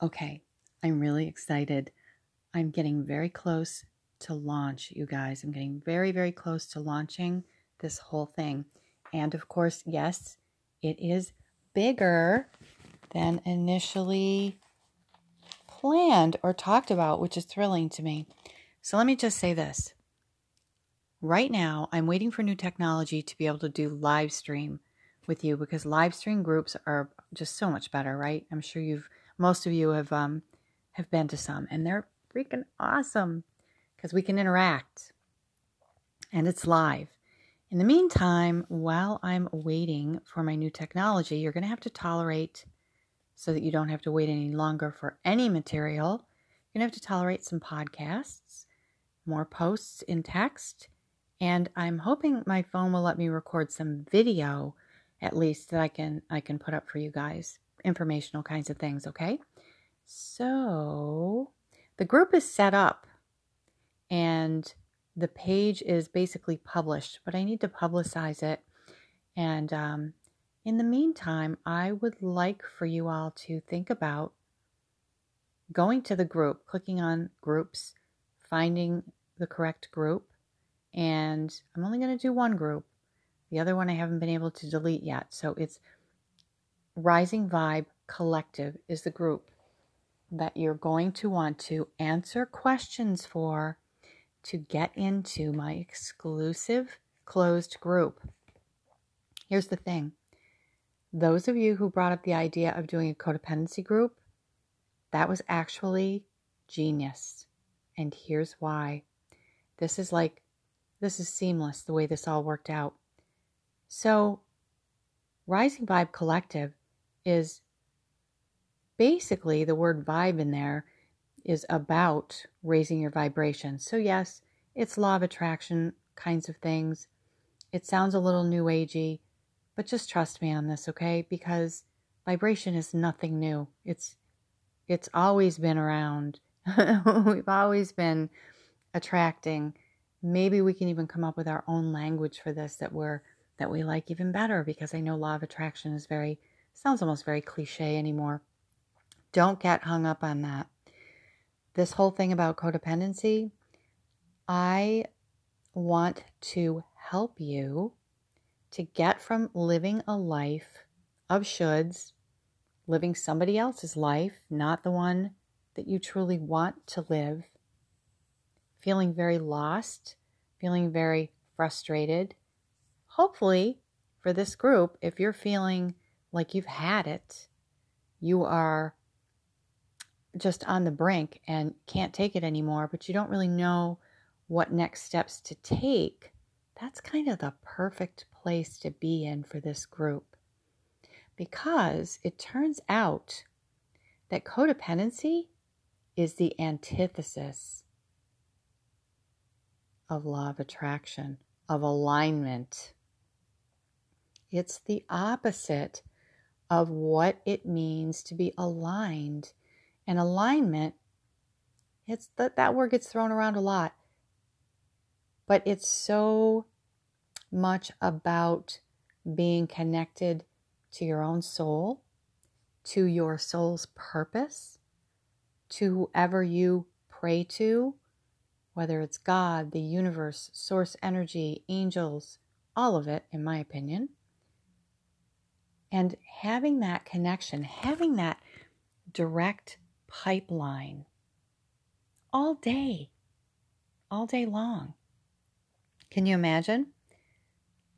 Okay, I'm really excited. I'm getting very close to launch, you guys. I'm getting very, very close to launching this whole thing. And of course, yes, it is bigger than initially planned or talked about, which is thrilling to me. So let me just say this. Right now, I'm waiting for new technology to be able to do live stream with you because live stream groups are just so much better, right? I'm sure you've most of you have um have been to some and they're freaking awesome because we can interact and it's live. In the meantime, while I'm waiting for my new technology, you're going to have to tolerate so that you don't have to wait any longer for any material. You're going to have to tolerate some podcasts, more posts in text, and I'm hoping my phone will let me record some video at least that I can I can put up for you guys. Informational kinds of things, okay? So, the group is set up and the page is basically published, but I need to publicize it. And um, in the meantime, I would like for you all to think about going to the group, clicking on groups, finding the correct group. And I'm only going to do one group. The other one I haven't been able to delete yet. So it's Rising Vibe Collective is the group that you're going to want to answer questions for to get into my exclusive closed group. Here's the thing those of you who brought up the idea of doing a codependency group, that was actually genius. And here's why. This is like, this is seamless the way this all worked out. So, Rising Vibe Collective is basically the word vibe in there is about raising your vibration. So, yes, it's law of attraction kinds of things. It sounds a little new agey, but just trust me on this, okay? Because vibration is nothing new. It's it's always been around. We've always been attracting. Maybe we can even come up with our own language for this that we're that we like even better because I know law of attraction is very sounds almost very cliche anymore. Don't get hung up on that this whole thing about codependency, I want to help you to get from living a life of shoulds, living somebody else's life, not the one that you truly want to live, feeling very lost, feeling very frustrated. Hopefully, for this group, if you're feeling like you've had it, you are just on the brink and can't take it anymore, but you don't really know what next steps to take, that's kind of the perfect place to be in for this group. Because it turns out that codependency is the antithesis of law of attraction, of alignment. It's the opposite of what it means to be aligned and alignment, it's that that word gets thrown around a lot. But it's so much about being connected to your own soul, to your soul's purpose, to whoever you pray to, whether it's God, the universe, source energy, angels, all of it, in my opinion. And having that connection, having that direct pipeline all day, all day long. Can you imagine?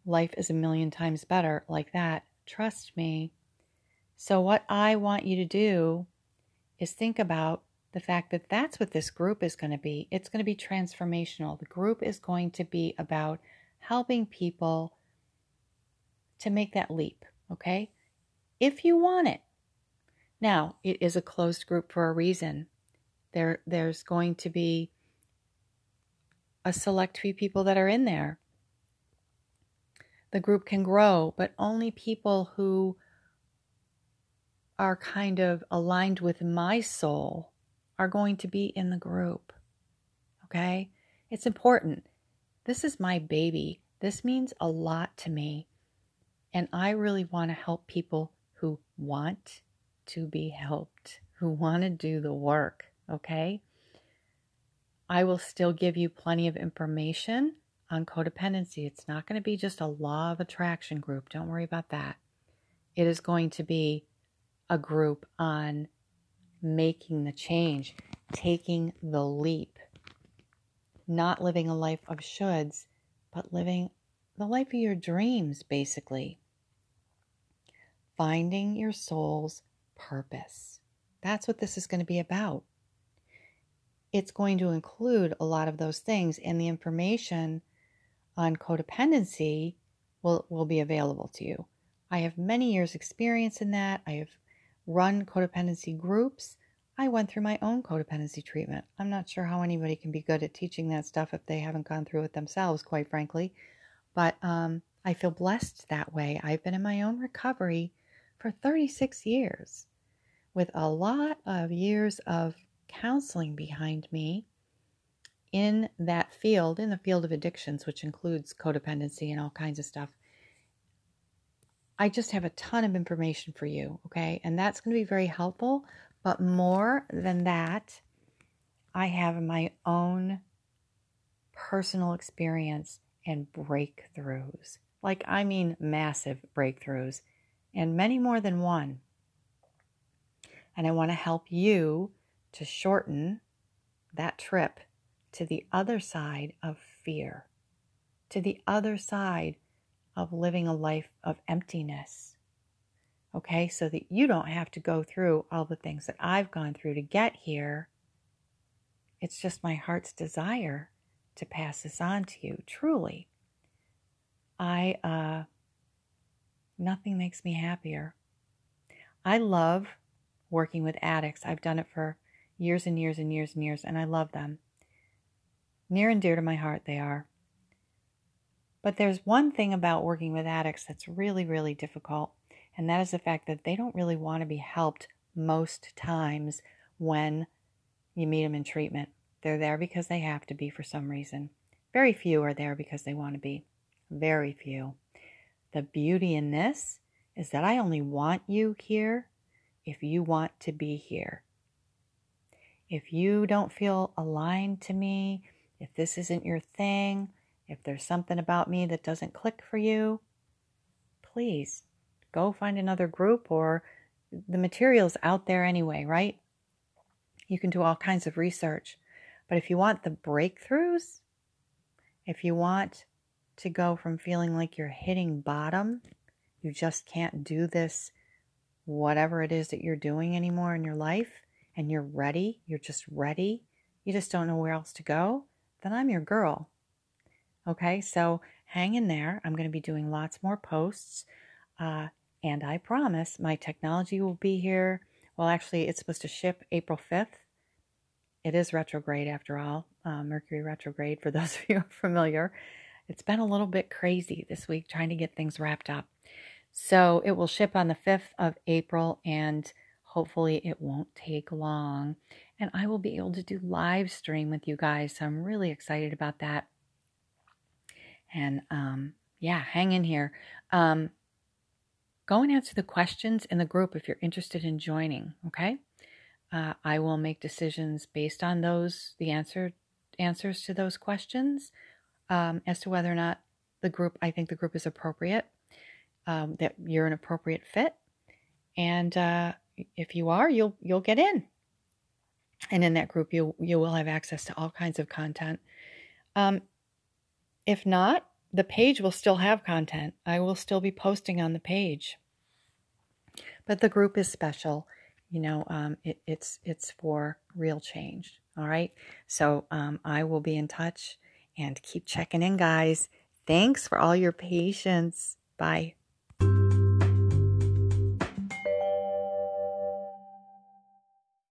Life is a million times better like that. Trust me. So, what I want you to do is think about the fact that that's what this group is going to be. It's going to be transformational. The group is going to be about helping people to make that leap, okay? If you want it. Now, it is a closed group for a reason. There, there's going to be a select few people that are in there. The group can grow, but only people who are kind of aligned with my soul are going to be in the group. Okay? It's important. This is my baby. This means a lot to me. And I really want to help people who want to be helped, who want to do the work, okay? I will still give you plenty of information on codependency. It's not going to be just a law of attraction group. Don't worry about that. It is going to be a group on making the change, taking the leap, not living a life of shoulds, but living the life of your dreams, basically. Finding your soul's purpose. That's what this is going to be about. It's going to include a lot of those things, and the information on codependency will, will be available to you. I have many years' experience in that. I have run codependency groups. I went through my own codependency treatment. I'm not sure how anybody can be good at teaching that stuff if they haven't gone through it themselves, quite frankly. But um, I feel blessed that way. I've been in my own recovery for 36 years with a lot of years of counseling behind me in that field, in the field of addictions, which includes codependency and all kinds of stuff. I just have a ton of information for you, okay? And that's going to be very helpful. But more than that, I have my own personal experience and breakthroughs. Like, I mean, massive breakthroughs, and many more than one. And I want to help you to shorten that trip to the other side of fear, to the other side of living a life of emptiness. Okay, so that you don't have to go through all the things that I've gone through to get here. It's just my heart's desire to pass this on to you, truly. I, uh, nothing makes me happier. I love working with addicts. I've done it for years and years and years and years, and I love them. Near and dear to my heart, they are. But there's one thing about working with addicts that's really, really difficult, and that is the fact that they don't really want to be helped most times when you meet them in treatment. They're there because they have to be for some reason. Very few are there because they want to be. Very few. The beauty in this is that I only want you here if you want to be here. If you don't feel aligned to me, if this isn't your thing, if there's something about me that doesn't click for you, please go find another group or the material's out there anyway, right? You can do all kinds of research. But if you want the breakthroughs, if you want to go from feeling like you're hitting bottom, you just can't do this, whatever it is that you're doing anymore in your life, and you're ready, you're just ready, you just don't know where else to go, then I'm your girl. Okay, so hang in there. I'm going to be doing lots more posts. Uh, and I promise my technology will be here. Well, actually, it's supposed to ship April 5th. It is retrograde after all, uh, Mercury retrograde, for those of you familiar. It's been a little bit crazy this week trying to get things wrapped up. So it will ship on the 5th of April, and hopefully it won't take long and I will be able to do live stream with you guys. So I'm really excited about that. And um, yeah, hang in here. Um, go and answer the questions in the group if you're interested in joining. Okay, uh, I will make decisions based on those the answer answers to those questions um, as to whether or not the group I think the group is appropriate, um, that you're an appropriate fit, and uh, if you are, you'll you'll get in. And in that group you you will have access to all kinds of content. Um, if not the page will still have content. I will still be posting on the page. But the group is special you know um, it, it's it's for real change all right? So um, i will be in touch and keep checking in guys. Thanks for all your patience. Bye